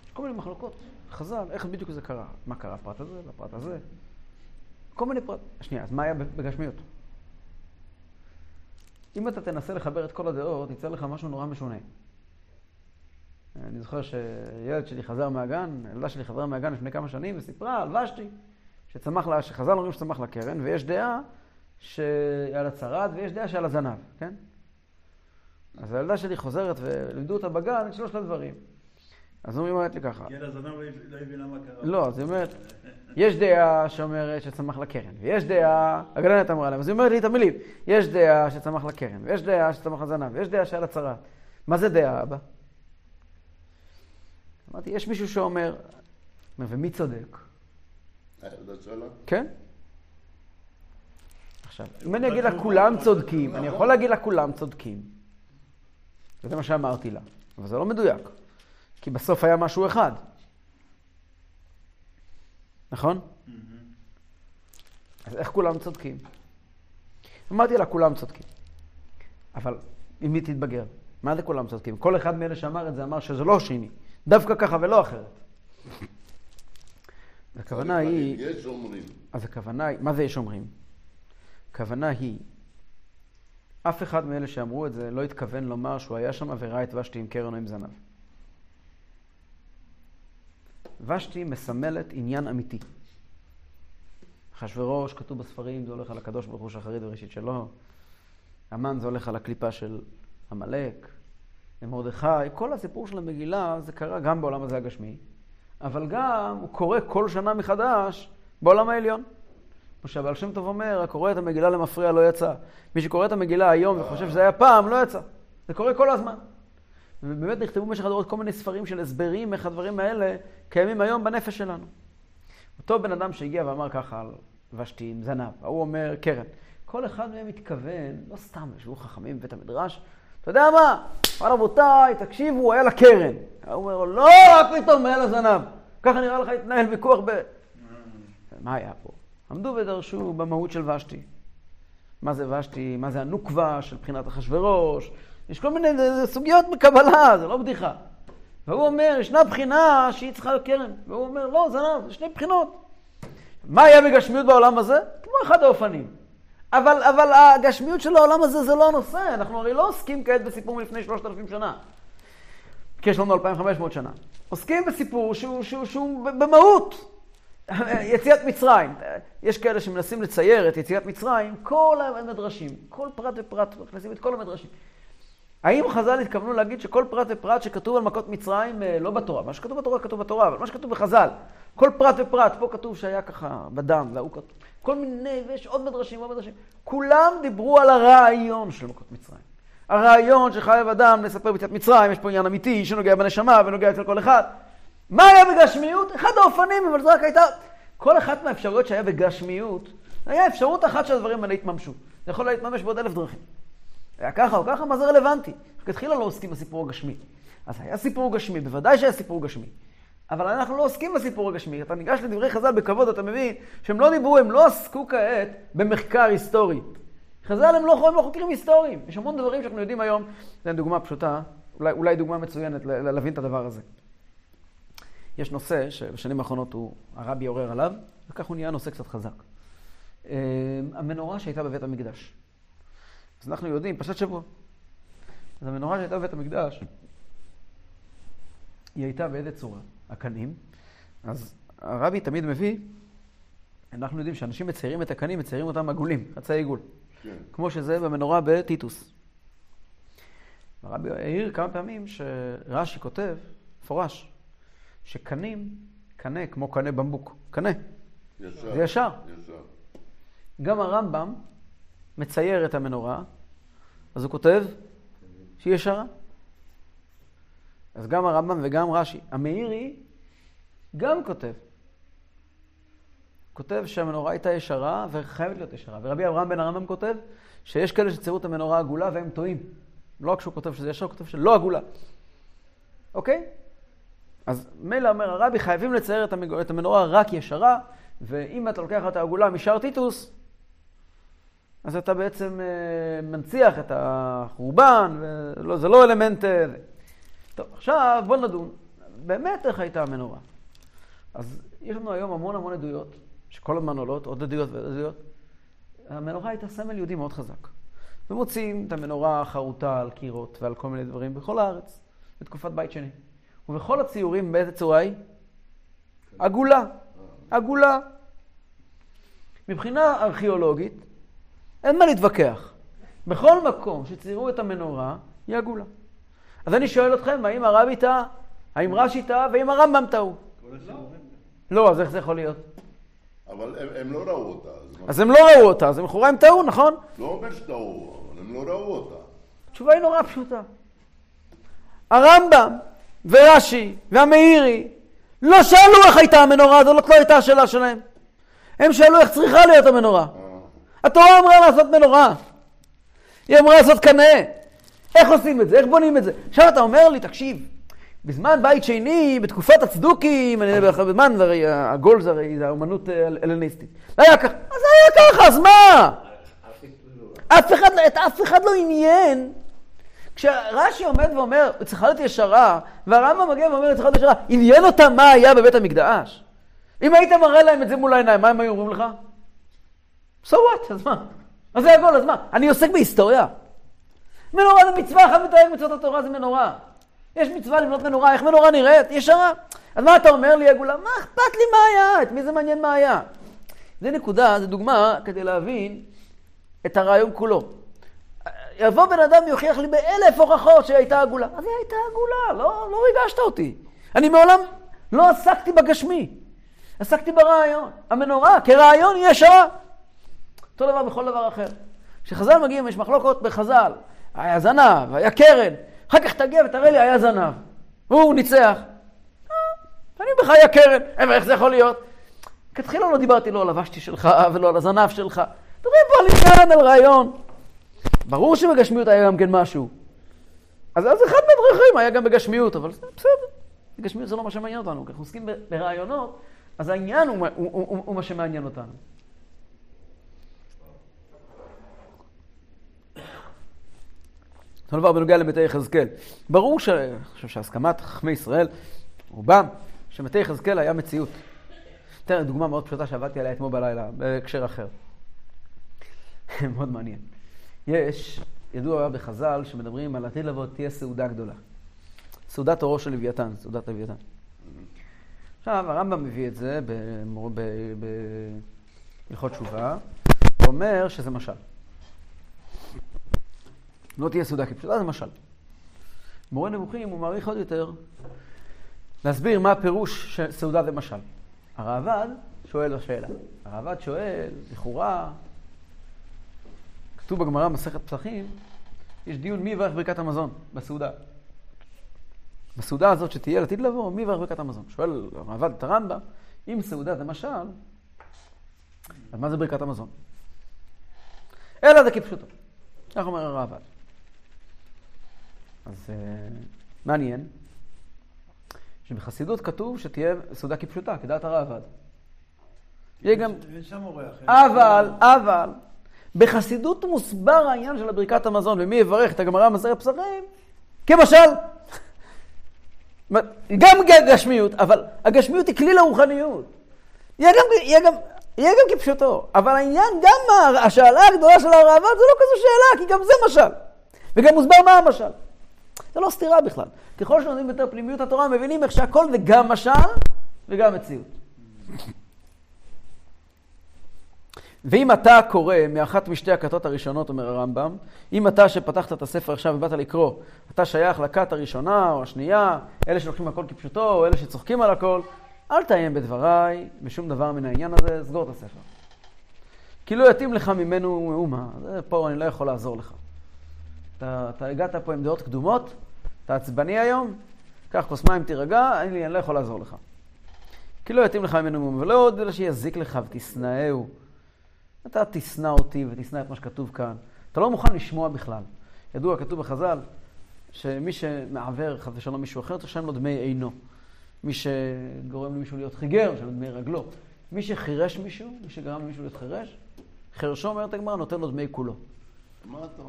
[SPEAKER 1] יש כל מיני מחלוקות. חז"ל, איך בדיוק זה קרה? מה קרה הפרט הזה והפרט הזה? כל מיני פרט. שנייה, אז מה היה בגשמיות? אם אתה תנסה לחבר את כל הדעות, יצא לך משהו נורא משונה. אני זוכר שילד שלי חזר מהגן, ילדה שלי חזרה מהגן לפני כמה שנים וסיפרה על ושתי, שצמח לה, שחז"ל אומרים שצמח לה קרן, ויש דעה שהיה לה צרד ויש דעה שהיה לה זנב, כן? אז הילדה שלי חוזרת ולימדו אותה בגן את שלושת הדברים. אז היא אומרת לי ככה,
[SPEAKER 2] כי הזנב לא הבינה מה קרה.
[SPEAKER 1] לא, אז היא אומרת, יש דעה שאומרת שצמח לה קרן, ויש דעה, הגננת אמרה להם, אז היא אומרת לי את המילים, יש דעה שצמח לה קרן, ויש דעה שצמח לה זנב, ויש דעה שהיה לה צרה. מה זה דעה, אבא? אמרתי, יש מישהו שאומר, אומר, ומי צודק? כן? עכשיו, אם אני אגיד לה כולם צודקים, אני יכול להגיד לה כולם צודקים. וזה מה שאמרתי לה, אבל זה לא מדויק, כי בסוף היה משהו אחד. נכון? אז איך כולם צודקים? אמרתי לה, כולם צודקים. אבל אם היא תתבגר, מה זה כולם צודקים? כל אחד מאלה שאמר את זה אמר שזה לא שני, דווקא ככה ולא אחרת. הכוונה היא...
[SPEAKER 4] יש אומרים.
[SPEAKER 1] אז הכוונה היא, מה זה יש אומרים? הכוונה היא, אף אחד מאלה שאמרו את זה לא התכוון לומר שהוא היה שם וראה את ושתי עם קרן או עם זנב. ושתי מסמלת עניין אמיתי. אחשוורוש, כתוב בספרים, זה הולך על הקדוש ברוך הוא שחרית וראשית שלו. המן זה הולך על הקליפה של עמלק. מרדכי, כל הסיפור של המגילה זה קרה גם בעולם הזה הגשמי, אבל גם הוא קורה כל שנה מחדש בעולם העליון. כמו שהבעל שם טוב אומר, הקורא את המגילה למפריע לא יצא. מי שקורא את המגילה היום וחושב שזה היה פעם, לא יצא. זה קורה כל הזמן. ובאמת נכתבו במשך הדורות כל מיני ספרים של הסברים איך הדברים האלה קיימים היום בנפש שלנו. אותו בן אדם שהגיע ואמר ככה על ושתי עם זנב, ההוא אומר קרן. כל אחד מהם מתכוון, לא סתם, ישבו חכמים בבית המדרש, אתה יודע מה? אמר רבותיי, תקשיבו, היה לה קרן. הוא אומר לו, לא, מה פתאום, היה לה זנב. ככה נראה לך התנהל ויכוח ב... מה היה פה? עמדו ודרשו במהות של ושתי. מה זה ושתי, מה זה הנוקבה של בחינת אחשוורוש. יש כל מיני סוגיות בקבלה, זה לא בדיחה. והוא אומר, ישנה בחינה שהיא צריכה קרן. והוא אומר, לא, זנב, זה שני בחינות. מה היה בגשמיות בעולם הזה? כמו אחד האופנים. אבל, אבל הגשמיות של העולם הזה זה לא הנושא. אנחנו הרי לא עוסקים כעת בסיפור מלפני 3,000 שנה. כי יש לנו 2,500 שנה. עוסקים בסיפור שהוא, שהוא, שהוא במהות. יציאת מצרים. יש כאלה שמנסים לצייר את יציאת מצרים, כל המדרשים, כל פרט ופרט, מכניסים את כל המדרשים. האם חז"ל התכוונו להגיד שכל פרט ופרט שכתוב על מכות מצרים, לא בתורה, מה שכתוב בתורה כתוב בתורה, אבל מה שכתוב בחז"ל, כל פרט ופרט, פה כתוב שהיה ככה בדם, והוא כתוב, כל מיני, ויש עוד מדרשים, עוד מדרשים, כולם דיברו על הרעיון של מכות מצרים. הרעיון שחייב אדם לספר ביציאת מצרים, יש פה עניין אמיתי שנוגע בנשמה ונוגע אצל כל אחד. מה היה בגשמיות? אחד האופנים, אבל זו רק הייתה... כל אחת מהאפשרויות שהיה בגשמיות, היה אפשרות אחת שהדברים האלה התממשו. זה יכול להתממש בעוד אלף דרכים. היה ככה או ככה, מה זה רלוונטי? רק התחילה לא עוסקים בסיפור הגשמי. אז היה סיפור גשמי, בוודאי שהיה סיפור גשמי. אבל אנחנו לא עוסקים בסיפור הגשמי. אתה ניגש לדברי חז"ל בכבוד, אתה מבין שהם לא דיברו, הם לא עסקו כעת במחקר היסטורי. חז"ל הם לא, הם לא חוקרים היסטוריים. יש המון דברים שאנחנו יודעים היום, זו דוגמה פשוטה, אולי, אולי דוגמה מצוינת להבין את הדבר הזה. יש נושא שבשנים האחרונות הוא, הרבי עורר עליו, וכך הוא נהיה נושא קצת חזק. המנורה שהייתה בבית המקדש. אז אנחנו יודעים, פרשת שבוע. אז המנורה שהייתה בבית המקדש, היא הייתה באיזה צורה? הקנים. אז הרבי תמיד מביא אנחנו יודעים שאנשים מציירים את הקנים, מציירים אותם עגולים, חצי עיגול.
[SPEAKER 4] כן.
[SPEAKER 1] כמו שזה במנורה בטיטוס. הרבי העיר כמה פעמים שרש"י כותב, מפורש, שקנים, קנה כמו קנה במבוק, קנה.
[SPEAKER 4] ישר.
[SPEAKER 1] זה ישר.
[SPEAKER 4] ישר.
[SPEAKER 1] גם הרמב"ם מצייר את המנורה, אז הוא כותב שהיא ישרה. אז גם הרמב"ם וגם רש"י. המאירי גם כותב. כותב שהמנורה הייתה ישרה וחייבת להיות ישרה. ורבי אברהם בן הרמב"ם כותב שיש כאלה שציירו את המנורה עגולה והם טועים. לא רק שהוא כותב שזה ישר, הוא כותב שלא עגולה. אוקיי? אז מילא אומר הרבי, חייבים לצייר את המג- את המנורה רק ישרה, ואם אתה לוקח אותה עגולה משאר טיטוס, אז אתה בעצם אה, מנציח את החורבן, וזה לא אלמנט... אה. טוב, עכשיו בוא נדון. באמת איך הייתה המנורה? אז יש לנו היום המון המון עדויות, שכל הזמן עולות, עוד עדויות ועוד עדויות. המנורה הייתה סמל יהודי מאוד חזק. ומוצאים את המנורה החרוטה על קירות ועל כל מיני דברים בכל הארץ, בתקופת בית שני. ובכל הציורים באיזה צורה היא? עגולה. עגולה. מבחינה ארכיאולוגית, אין מה להתווכח. בכל מקום שציירו את המנורה, היא עגולה. אז אני שואל אתכם, האם הרבי טעה? האם רש"י טעה? והאם הרמב"ם טעו? לא, אז איך זה יכול להיות?
[SPEAKER 4] אבל הם, הם לא ראו אותה. אז
[SPEAKER 1] הם לא ראו אותה, אז לכאורה הם טעו, נכון?
[SPEAKER 4] לא אומר שטעו, אבל הם לא ראו אותה.
[SPEAKER 1] התשובה היא נורא פשוטה. הרמב"ם ורש"י והמאירי לא שאלו איך הייתה המנורה, זאת לא הייתה השאלה שלהם. הם שאלו איך צריכה להיות המנורה.
[SPEAKER 4] אה,
[SPEAKER 1] התורה אמרה לעשות מנורה. היא אמרה לעשות קנה. איך עושים את זה? איך בונים את זה? עכשיו אתה אומר לי, תקשיב, בזמן בית שני, בתקופת הצדוקים, בזמן, זה הרי הגול זה הרי זה האומנות הלניסטית. זה היה ככה, אז זה היה ככה, אז מה? אף אחד, לא- את אף אחד לא עניין. כשרש"י עומד ואומר, צריכה להיות ישרה, והרמב"ם מגיע ואומר, צריכה להיות ישרה, עניין אותם מה היה בבית המקדש? אם היית מראה להם את זה מול העיניים, מה הם היו אומרים לך? So what? אז מה? אז זה הכל, אז מה? אני עוסק בהיסטוריה. מנורה זה מצווה, אחד מתאר מצוות התורה זה מנורה. יש מצווה לבנות מנורה, איך מנורה נראית? ישרה. אז מה אתה אומר לי, עגולה? מה אכפת לי מה היה? את מי זה מעניין מה היה? זה נקודה, זו דוגמה כדי להבין את הרעיון כולו. יבוא בן אדם ויוכיח לי באלף הוכחות שהיא הייתה עגולה. אז היא הייתה עגולה, לא, לא ריגשת אותי. אני מעולם לא עסקתי בגשמי, עסקתי ברעיון. המנורה כרעיון היא ישרה. אותו דבר בכל דבר אחר. כשחז"ל מגיעים, יש מחלוקות בחז"ל. היה זנב, היה קרן. אחר כך תגיע ותראה לי, היה זנב. הוא ניצח. אה, אני לך, היה קרן. איך זה יכול להיות? כתחילה לא דיברתי לא על הוושתי שלך ולא על הזנב שלך. מדברים פה על עניין, על רעיון. ברור שבגשמיות היה גם כן משהו. אז, אז אחד מהדרכים היה גם בגשמיות, אבל זה בסדר. גשמיות זה לא מה שמעניין אותנו. אנחנו עוסקים ברעיונות, אז העניין הוא, הוא, הוא, הוא, הוא מה שמעניין אותנו. אותו דבר בנוגע למתי יחזקאל. ברור ש... אני חושב שהסכמת חכמי ישראל, רובם, שמתי יחזקאל היה מציאות. אתן דוגמה מאוד פשוטה שעבדתי עליה אתמול בלילה, בהקשר אחר. מאוד מעניין. יש, ידוע בחז"ל, שמדברים על עתיד לבוא תהיה סעודה גדולה. סעודת אורו של לוויתן, סעודת לוויתן. עכשיו, הרמב"ם מביא את זה בהלכות תשובה, הוא אומר שזה משל. לא תהיה סעודה כפשוטה, זה משל. מורה נבוכים הוא מעריך עוד יותר להסביר מה הפירוש של סעודה זה משל. הראב"ד שואל השאלה. הראב"ד שואל, לכאורה, כתוב בגמרא מסכת פסחים, יש דיון מי יברך ברכת המזון בסעודה. בסעודה הזאת שתהיה לעתיד לבוא, מי יברך ברכת המזון? שואל הראב"ד את הרמב"ם, אם סעודה זה משל, אז מה זה ברכת המזון? אלא זה כפשוטו. כך אומר הראב"ד. אז אה, מעניין, שבחסידות כתוב שתהיה סעודה כפשוטה, כדעת הראב"ד. יהיה גם... אבל, אבל, בחסידות מוסבר העניין של ברכת המזון, ומי יברך את הגמרא במסכת פסחים, כמשל. גם גשמיות, אבל הגשמיות היא כלי לרוחניות. יהיה גם, יהיה גם, יהיה גם כפשוטו, אבל העניין, גם השאלה הגדולה של הראב"ד זה לא כזו שאלה, כי גם זה משל. וגם מוסבר מה המשל. זה לא סתירה בכלל. ככל שלומדים יותר פנימיות התורה, מבינים איך שהכל זה גם משל וגם מציאות. ואם אתה קורא מאחת משתי הכתות הראשונות, אומר הרמב"ם, אם אתה שפתחת את הספר עכשיו ובאת לקרוא, אתה שייך לכת הראשונה או השנייה, אלה שלוקחים הכל כפשוטו, או אלה שצוחקים על הכל, אל תאיים בדבריי בשום דבר מן העניין הזה, סגור את הספר. כי לא יתאים לך ממנו מאומה, פה אני לא יכול לעזור לך. אתה, אתה הגעת פה עם דעות קדומות, אתה עצבני היום, קח כוס מים, תירגע, אני, אני לא יכול לעזור לך. כי לא יתאים לך ממנו מאומה, ולא עוד אלא שיזיק לך ותשנאהו. אתה תשנא אותי ותשנא את מה שכתוב כאן. אתה לא מוכן לשמוע בכלל. ידוע, כתוב בחז"ל, שמי שמעוור חס ושלום מישהו אחר, צריך לשלם לו דמי עינו. מי שגורם למישהו להיות חיגר, משלם דמי רגלו. מי שחירש מישהו, מי שגרם למישהו להיות חירש, חרשו, אומרת הגמרא, נותן לו דמי כולו.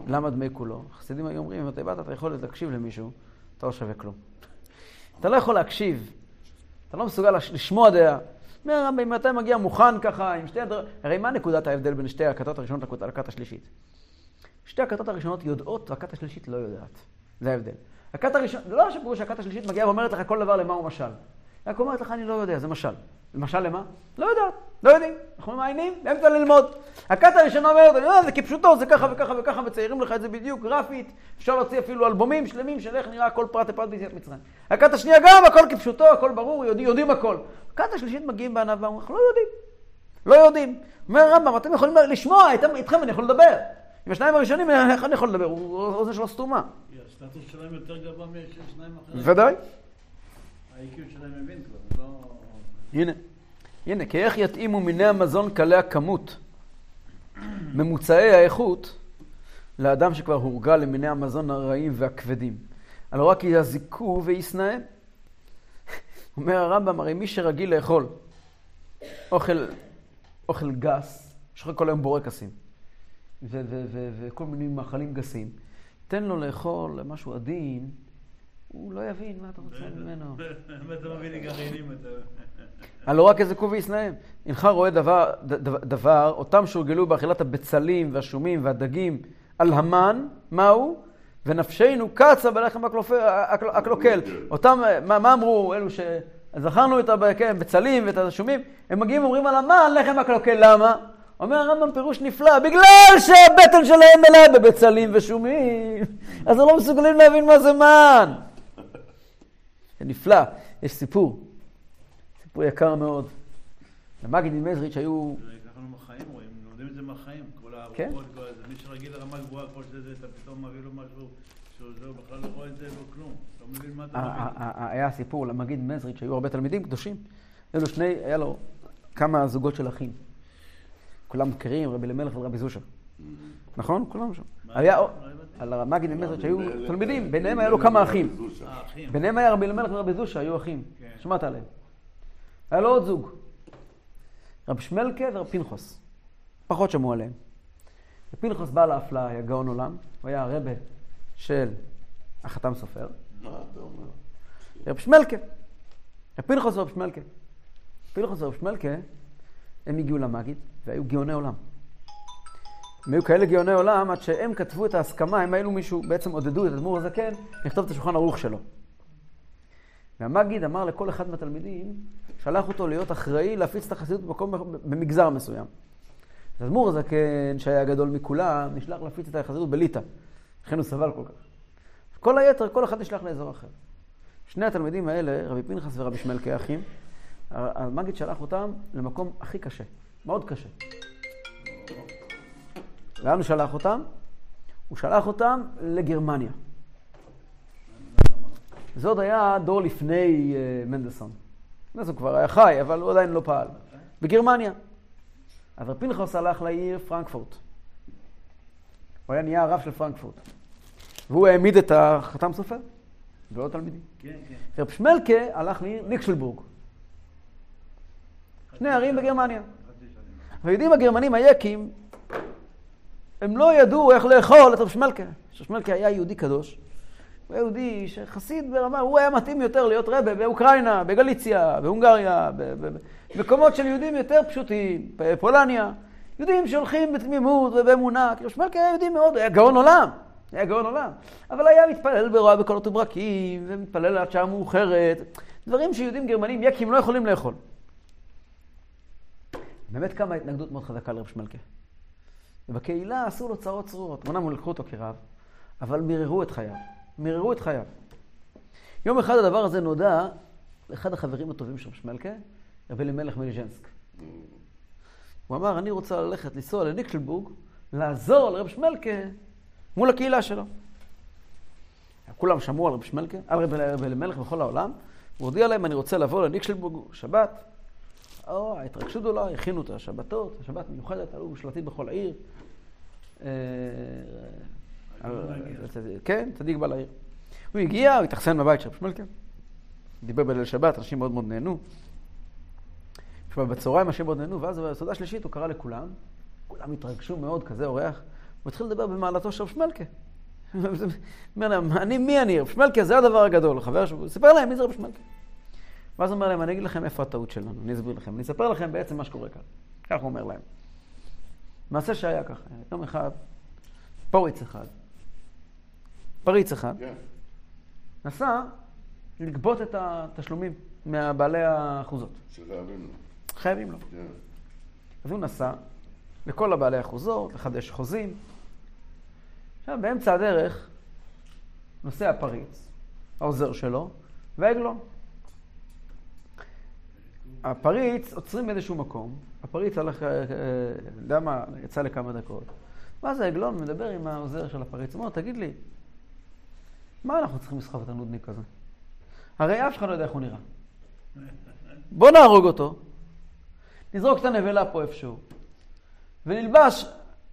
[SPEAKER 1] למה דמי כולו? החסידים היו אומרים, אם אתה באת, אתה יכול להקשיב למישהו, אתה לא שווה כלום. אתה לא יכול להקשיב, אתה לא מסוגל לש- לשמוע דעה. אומר הרמב"ם, אם אתה מגיע מוכן ככה, עם שתי הדברים... הרי מה נקודת ההבדל בין שתי הכתות הראשונות לכת- השלישית? שתי הכתות הראשונות יודעות והכת השלישית לא יודעת. זה ההבדל. הכת הראשונה, זה לא שפירוש שהכת השלישית מגיעה ואומרת לך כל דבר למה הוא משל. רק אומרת לך, אני לא יודע, זה משל. משל למה? לא יודעת, לא יודעים. אנחנו ממיינים, באמצע ללמוד. הכת הראשונה אומרת, אני יודע, זה כפשוטו, זה ככה וככה וככה, מציירים לך את זה בדיוק, גרפית. אפשר להוציא אפילו אלבומים שלמים של איך נראה כל פרט ופרט ביציאת מצרים. הכת השנייה גם, הכל כפשוטו, הכל ברור, יודעים, יודעים הכל. הכת השלישית מגיעים בענווה, אומרים, אנחנו לא יודעים. לא יודעים. אומר הרמב"ם, אתם יכולים לשמוע, איתם- איתכם אני יכול לדבר. עם השניים הראשונים, איך אני יכול לדבר? הוא אוזן שלו סתומה.
[SPEAKER 2] כי הסטטוס שלהם יותר גבוה משל שניים אחרים.
[SPEAKER 1] ודאי.
[SPEAKER 2] ה-IQ שלהם מבין כבר, לא...
[SPEAKER 1] הנה, הנה, כי איך יתאימו מיני המזון קלי הכמות, ממוצעי האיכות, לאדם שכבר הורגל למיני המזון הרעים והכבדים. הלא רק יזיקו וישנאם. אומר הרמב"ם, הרי מי שרגיל לאכול אוכל, אוכל גס, שאוכל כל היום בורקסים, וכל מיני מאכלים גסים, תן לו לאכול משהו עדין, הוא לא יבין מה אתה רוצה ממנו.
[SPEAKER 2] אתה מביא לי גרעינים, אתה...
[SPEAKER 1] הלא רק יזכו וישנאם. הנך רואה דבר, ד- ד- דבר, אותם שהורגלו באכילת הבצלים והשומים והדגים על המן, מהו? ונפשנו קצה בלחם הקלוקל. אותם, מה, מה אמרו אלו שזכרנו את הבצלים ואת השומים? הם מגיעים ואומרים על המן לחם הקלוקל, למה? אומר הרמב"ם פירוש נפלא, בגלל שהבטן שלהם מלאה בבצלים ושומים, אז הם לא מסוגלים להבין מה זה מן. זה נפלא, יש סיפור. סיפור יקר מאוד. למגיד ממזריץ' היו...
[SPEAKER 2] ככה אנחנו מהחיים רואים, לומדים את זה מהחיים. כל
[SPEAKER 1] כן.
[SPEAKER 2] הארוחות, כל זה. מי שרגיל לרמה גבוהה, כל זה, אתה פתאום מביא לו משהו, שהוא זה, הוא בכלל לא רואה את זה, לא כלום. לא מבין מה אתה
[SPEAKER 1] ה-
[SPEAKER 2] מבין.
[SPEAKER 1] ה- ה- היה סיפור למגיד מזריץ', שהיו הרבה תלמידים קדושים. היו לו שני, היה לו כמה זוגות של אחים. כולם מכירים, רבי אלימלך ורבי זושה. נכון? כולם שם. היה
[SPEAKER 2] לא.
[SPEAKER 1] על המגיד ממזריץ' שהיו תלמידים, ביניהם היה לו כמה אחים.
[SPEAKER 2] אה, אחים.
[SPEAKER 1] ביניהם היה רבי אלימלך ורבי זושה, היו אחים.
[SPEAKER 2] כן.
[SPEAKER 1] שמעת עליהם. היה לו עוד זוג. רב שמלקה ורב פנחוס. פחות שמעו עליהם. ופנחוס בא להפלאה, היה גאון עולם. הוא היה הרבה של החתם סופר.
[SPEAKER 4] מה אתה אומר?
[SPEAKER 1] רב שמלקה. רב פנחוס ורב שמלקה. פנחוס ורב שמלקה, הם הגיעו למגיד והיו גאוני עולם. הם היו כאלה גאוני עולם עד שהם כתבו את ההסכמה, הם האלו מישהו, בעצם עודדו את אדמו"ר הזקן לכתוב את השולחן ערוך שלו. והמגיד אמר לכל אחד מהתלמידים, שלח אותו להיות אחראי להפיץ את החסידות במקום, במגזר מסוים. אז אדמו"ר הזקן, שהיה הגדול מכולם, נשלח להפיץ את החסידות בליטא. לכן הוא סבל כל כך. כל היתר, כל אחד נשלח לאזור אחר. שני התלמידים האלה, רבי פנחס ורבי שמלקה אחים, המגיד שלח אותם למקום הכי קשה, מאוד קשה. לאן הוא שלח אותם? הוא שלח אותם לגרמניה. זה עוד היה דור לפני uh, מנדלסון. מנדלסון כבר היה חי, אבל הוא עדיין לא פעל. בגרמניה. אז רב פנחס הלך לעיר פרנקפורט. הוא היה נהיה הרב של פרנקפורט. והוא העמיד את החתם סופר ועוד תלמידים.
[SPEAKER 2] כן, כן.
[SPEAKER 1] רב שמלקה הלך לעיר ניקסלבורג. שני ערים בגרמניה. והיהודים הגרמנים היקים, הם לא ידעו איך לאכול את רב שמלקה. רב שמלקה היה יהודי קדוש. הוא יהודי שחסיד ברמה, הוא היה מתאים יותר להיות רבה באוקראינה, בגליציה, בהונגריה, במקומות של יהודים יותר פשוטים, בפולניה. יהודים שהולכים בתמימות ובאמונה, כי רב שמלקה היה יהודי מאוד, היה גאון עולם. היה גאון עולם. אבל היה מתפלל ברואה בקולות וברקים, ומתפלל עד שעה מאוחרת. דברים שיהודים גרמנים יקים לא יכולים לאכול. באמת קמה התנגדות מאוד חזקה לרב שמלכה. ובקהילה עשו לו צרות צרורות. אמנם לקחו אותו כרב, אבל מיררו את חייו. מיררו את חייו. יום אחד הדבר הזה נודע לאחד החברים הטובים של רב שמלכה, רבי אלימלך מליז'נסק. הוא אמר, אני רוצה ללכת, לנסוע לניקלבורג, לעזור לרב שמלכה מול הקהילה שלו. כולם שמעו על רב שמלכה, על רב אלימלך בכל העולם, הוא הודיע להם, אני רוצה לבוא לניקלבורג, שבת. או, ההתרגשות גדולה, הכינו את השבתות, השבת מיוחדת, עלו שלטים בכל העיר. אה, כן, צדיק בא לעיר. הוא הגיע, הוא התאכסן בבית של רב שמלכה, דיבר בליל שבת, אנשים מאוד מאוד נהנו. עכשיו, בצהריים אנשים מאוד נהנו, ואז בסעודה שלישית הוא קרא לכולם, כולם התרגשו מאוד, כזה אורח, הוא התחיל לדבר במעלתו של רב שמלכה. הוא אומר להם, אני, מי אני? רב שמלכה זה הדבר הגדול, חבר שהוא סיפר להם מי זה רב שמלכה. ואז הוא אומר להם, אני אגיד לכם איפה הטעות שלנו, אני אסביר לכם, אני אספר לכם בעצם מה שקורה כאן. כך הוא אומר להם. מעשה שהיה ככה, יום אחד, פוריץ אחד, פריץ אחד,
[SPEAKER 4] כן.
[SPEAKER 1] נסע לגבות את התשלומים מהבעלי האחוזות.
[SPEAKER 4] שחייבים לו.
[SPEAKER 1] חייבים לו.
[SPEAKER 4] כן.
[SPEAKER 1] אז הוא נסע לכל הבעלי אחוזות, לחדש חוזים. עכשיו, באמצע הדרך נוסע פריץ, העוזר שלו, והעגלון. הפריץ עוצרים באיזשהו מקום, הפריץ הלך, אה, אה, יודע מה, יצא לכמה דקות. ואז העגלון מדבר עם העוזר של הפריץ, הוא אומר, תגיד לי, מה אנחנו צריכים לסחוב את הנודניק הזה? הרי אף אחד לא יודע איך הוא נראה. בוא נהרוג אותו, נזרוק את הנבלה פה איפשהו, ונלבש,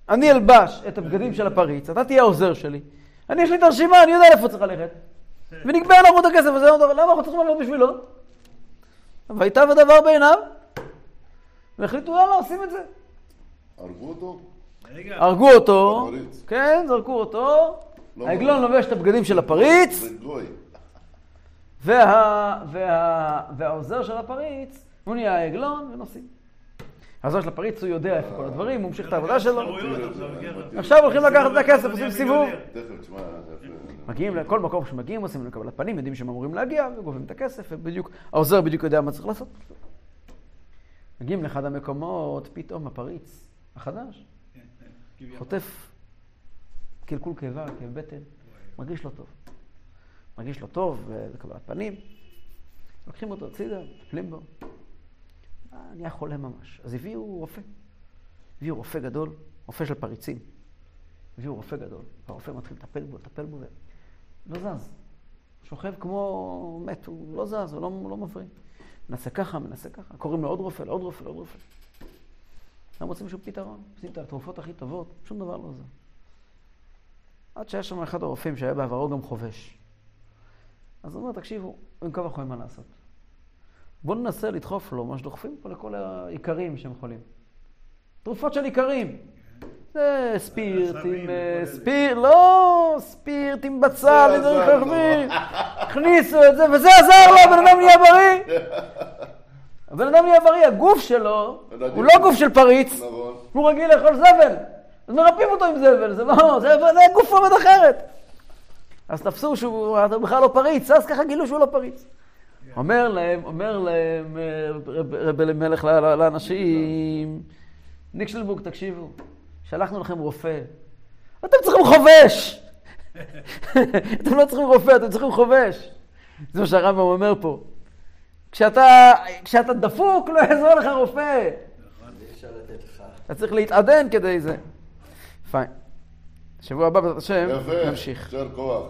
[SPEAKER 1] אני אלבש את הבגדים של הפריץ, אתה תהיה העוזר שלי. אני, יש לי את הרשימה, אני יודע לאיפה צריך ללכת. ונקבע לנו את הכסף הזה, למה אנחנו צריכים לעבוד בשבילו? וייטב הדבר בעיניו, והחליטו, יאללה, עושים את זה.
[SPEAKER 4] הרגו אותו?
[SPEAKER 1] הרגו אותו. כן, זרקו אותו,
[SPEAKER 4] לא
[SPEAKER 1] העגלון
[SPEAKER 4] נורא.
[SPEAKER 1] לובש את הבגדים של הפריץ, והעוזר של הפריץ, הוא נהיה העגלון ונוסעים. העוזר של הפריץ, הוא יודע איפה כל הדברים, הוא ממשיך את העבודה שלו.
[SPEAKER 2] עכשיו, כן.
[SPEAKER 1] הולכים לקחת את הכסף, עושים סיבוב. מגיעים לכל מקום שמגיעים, עושים לקבלת פנים, יודעים שהם אמורים להגיע, וגובים את הכסף, ובדיוק, העוזר בדיוק יודע מה צריך לעשות. מגיעים לאחד המקומות, פתאום הפריץ החדש חוטף קלקול קיבה, כאב בטן, מרגיש לא טוב. מרגיש לא טוב, וקבלת פנים. לוקחים אותו הצידה, מטפלים בו. אה, נהיה חולה ממש. אז הביאו רופא. הביאו רופא גדול, רופא של פריצים. הביאו רופא גדול, והרופא מתחיל לטפל בו, לטפל בו, ולא זז. שוכב כמו מת, הוא לא זז, הוא לא, הוא לא מבריא. מנסה ככה, מנסה ככה, קוראים לו עוד רופא, לעוד רופא, לעוד רופא. לא מוצאים שום פתרון, עושים את התרופות הכי טובות, שום דבר לא עוזר. עד שהיה שם אחד הרופאים שהיה בעברו גם חובש. אז הוא אומר, תקשיבו, אין כך אין מה לעשות. בואו ננסה לדחוף לו מה שדוחפים פה לכל האיכרים שהם חולים. תרופות של איכרים. זה ספירט עם...
[SPEAKER 2] וכל
[SPEAKER 1] אה. ספירט, לא, ספירט עם בצל,
[SPEAKER 4] זה
[SPEAKER 1] ודברים
[SPEAKER 4] עזר לו.
[SPEAKER 1] חכמים. הכניסו את זה, וזה עזר לו, הבן אדם נהיה בריא. הבן אדם נהיה בריא, הגוף שלו הוא לא גוף של פריץ,
[SPEAKER 4] נכון.
[SPEAKER 1] הוא רגיל לאכול זבל. אז מרפאים אותו עם זבל, זה לא, זה, זה גוף עובד אחרת. אז תפסו שהוא בכלל לא פריץ, אז ככה גילו שהוא לא פריץ. אומר להם, אומר להם אה, רב- אלימלך לאנשים, ניקשלבורג, תקשיבו, שלחנו לכם רופא, אתם צריכים חובש! אתם לא צריכים רופא, אתם צריכים חובש. זה מה שהרמב"ם אומר פה. כשאתה, כשאתה דפוק, לא יעזור לך רופא.
[SPEAKER 3] לך.
[SPEAKER 1] אתה צריך להתעדן כדי זה. פיין. שבוע הבא, בעזרת השם,
[SPEAKER 4] יפה.
[SPEAKER 1] נמשיך.
[SPEAKER 4] יישר כוח.